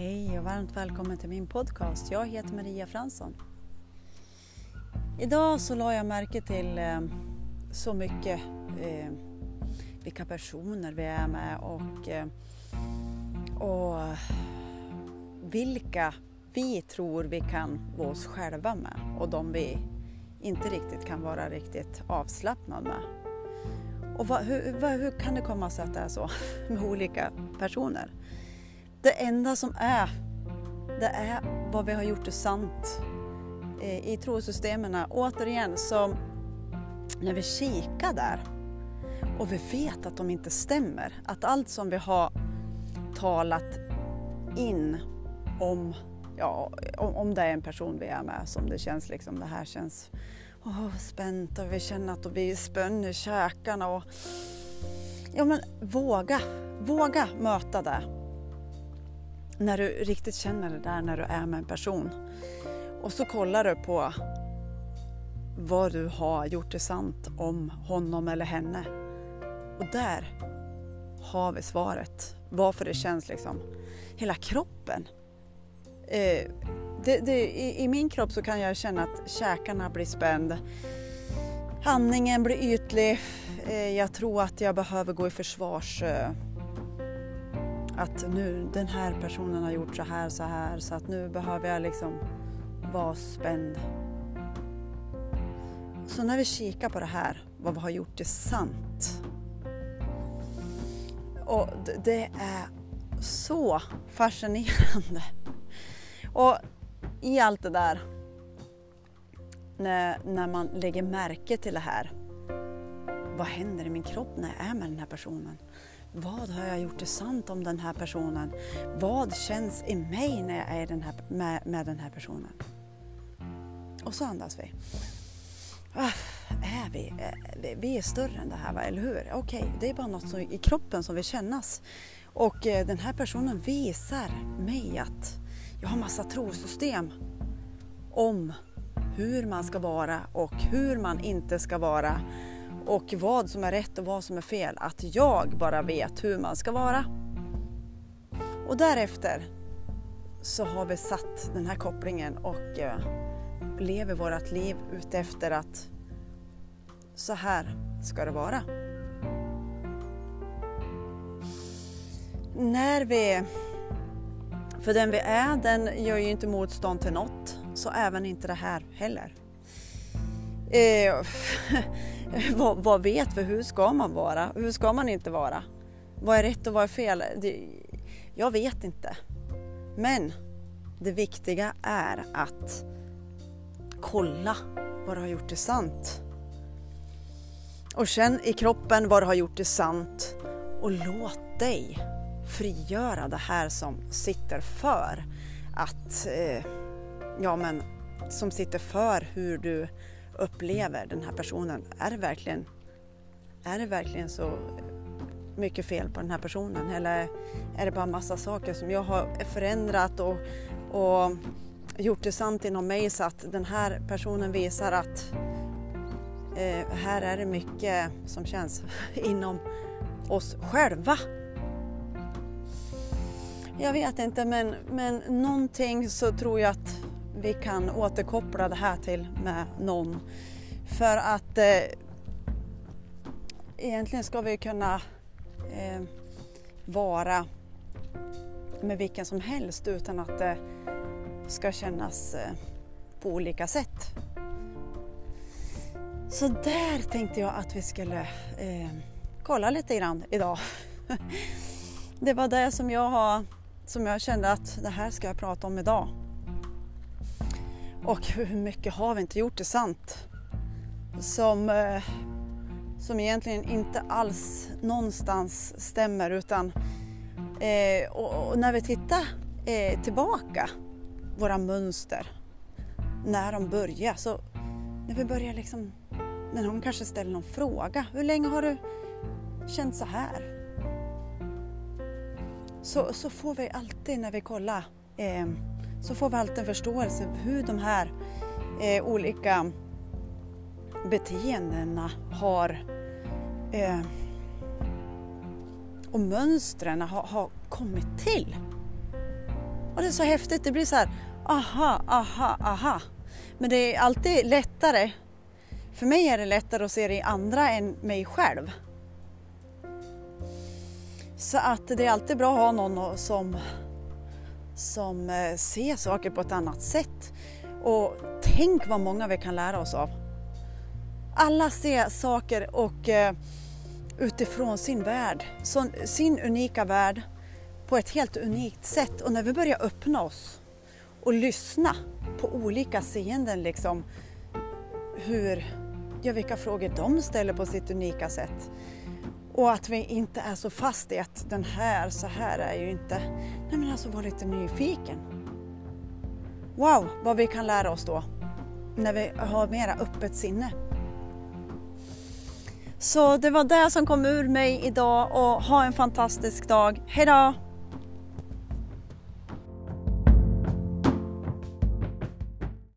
Hej och varmt välkommen till min podcast. Jag heter Maria Fransson. Idag så la jag märke till eh, så mycket eh, vilka personer vi är med och, eh, och vilka vi tror vi kan vara oss själva med och de vi inte riktigt kan vara riktigt avslappnade med. Och vad, hur, vad, hur kan det komma sig att det är så med olika personer? Det enda som är, det är vad vi har gjort är sant eh, i trosystemen. Återigen, så när vi kikar där och vi vet att de inte stämmer, att allt som vi har talat in om, ja, om det är en person vi är med som det känns liksom, det här känns oh, spänt och vi känner att vi spänner i käkarna och ja men våga, våga möta det när du riktigt känner det där när du är med en person. Och så kollar du på vad du har gjort det sant om honom eller henne. Och där har vi svaret. Varför det känns liksom, hela kroppen. Eh, det, det, i, i, min kropp så kan jag känna att käkarna blir spänd. Handlingen blir ytlig. Eh, jag tror att jag behöver gå i försvars... Eh, att nu den här personen har gjort så här, så här, så att nu behöver jag liksom vara spänd. Så när vi kikar på det här, vad vi har gjort är sant. Och det är så fascinerande. Och i allt det där, när, när man lägger märke till det här. Vad händer i min kropp när jag är med den här personen? Vad har jag gjort det sant om den här personen? Vad känns i mig när jag är den här, med, med den här personen? Och så andas vi. Ah, är vi, eh, vi är större än det här, va? eller hur? Okej, okay, det är bara något som, i kroppen som vill kännas. Och eh, den här personen visar mig att jag har massa trosystem om hur man ska vara och hur man inte ska vara och vad som är rätt och vad som är fel. Att jag bara vet hur man ska vara. Och därefter så har vi satt den här kopplingen och eh, lever vårt liv utefter att så här ska det vara. När vi, för den vi är, den gör ju inte motstånd till något, så även inte det här heller. Eh, vad, vad, vet vi? Hur ska man vara? Hur ska man inte vara? Vad är rätt och vad är fel? Det, jag vet inte. Men det viktiga är att kolla vad du har gjort det sant. Och känn i kroppen vad du har gjort det sant och låt dig frigöra det här som sitter för att, eh, ja men som sitter för hur du upplever den här personen. Är det verkligen, är det verkligen så mycket fel på den här personen eller är det bara massa saker som jag har förändrat och, och gjort det sant inom mig så att den här personen visar att eh, här är det mycket som känns inom oss själva. Jag vet inte men, men någonting så tror jag att vi kan återkoppla det här till med någon. För att eh, egentligen ska vi kunna eh, vara med vilken som helst utan att det ska kännas eh, på olika sätt. Så där tänkte jag att vi skulle eh, kolla lite grann idag. det var det som jag, har, som jag kände att det här ska jag prata om idag. Och hur mycket har vi inte gjort det sant? Som, eh, som egentligen inte alls någonstans stämmer utan eh, och, och, när vi tittar eh, tillbaka, våra mönster, när de börjar så när vi börjar liksom, när hon kanske ställer någon fråga, hur länge har du känt så här? Så, så får vi alltid när vi kollar eh, så får vi alltid en förståelse för hur de här eh, olika beteendena har eh, och mönstren har, har kommit till. Och det är så häftigt, det blir så här aha, aha, aha. Men det är alltid lättare, för mig är det lättare att se det i andra än mig själv. Så att det är alltid bra att ha någon som, som eh, ser saker på ett annat sätt. Och tänk vad många vi kan lära oss av. Alla ser saker och eh, utifrån sin värld, sin unika värld på ett helt unikt sätt. Och när vi börjar öppna oss och lyssna på olika seenden, liksom, hur, ja, vilka frågor de ställer på sitt unika sätt. Och att vi inte är så fast i att den här, så här är ju inte... Nej men alltså var lite nyfiken. Wow, vad vi kan lära oss då när vi har mera öppet sinne. Så det var det som kom ur mig idag och ha en fantastisk dag. Hejdå!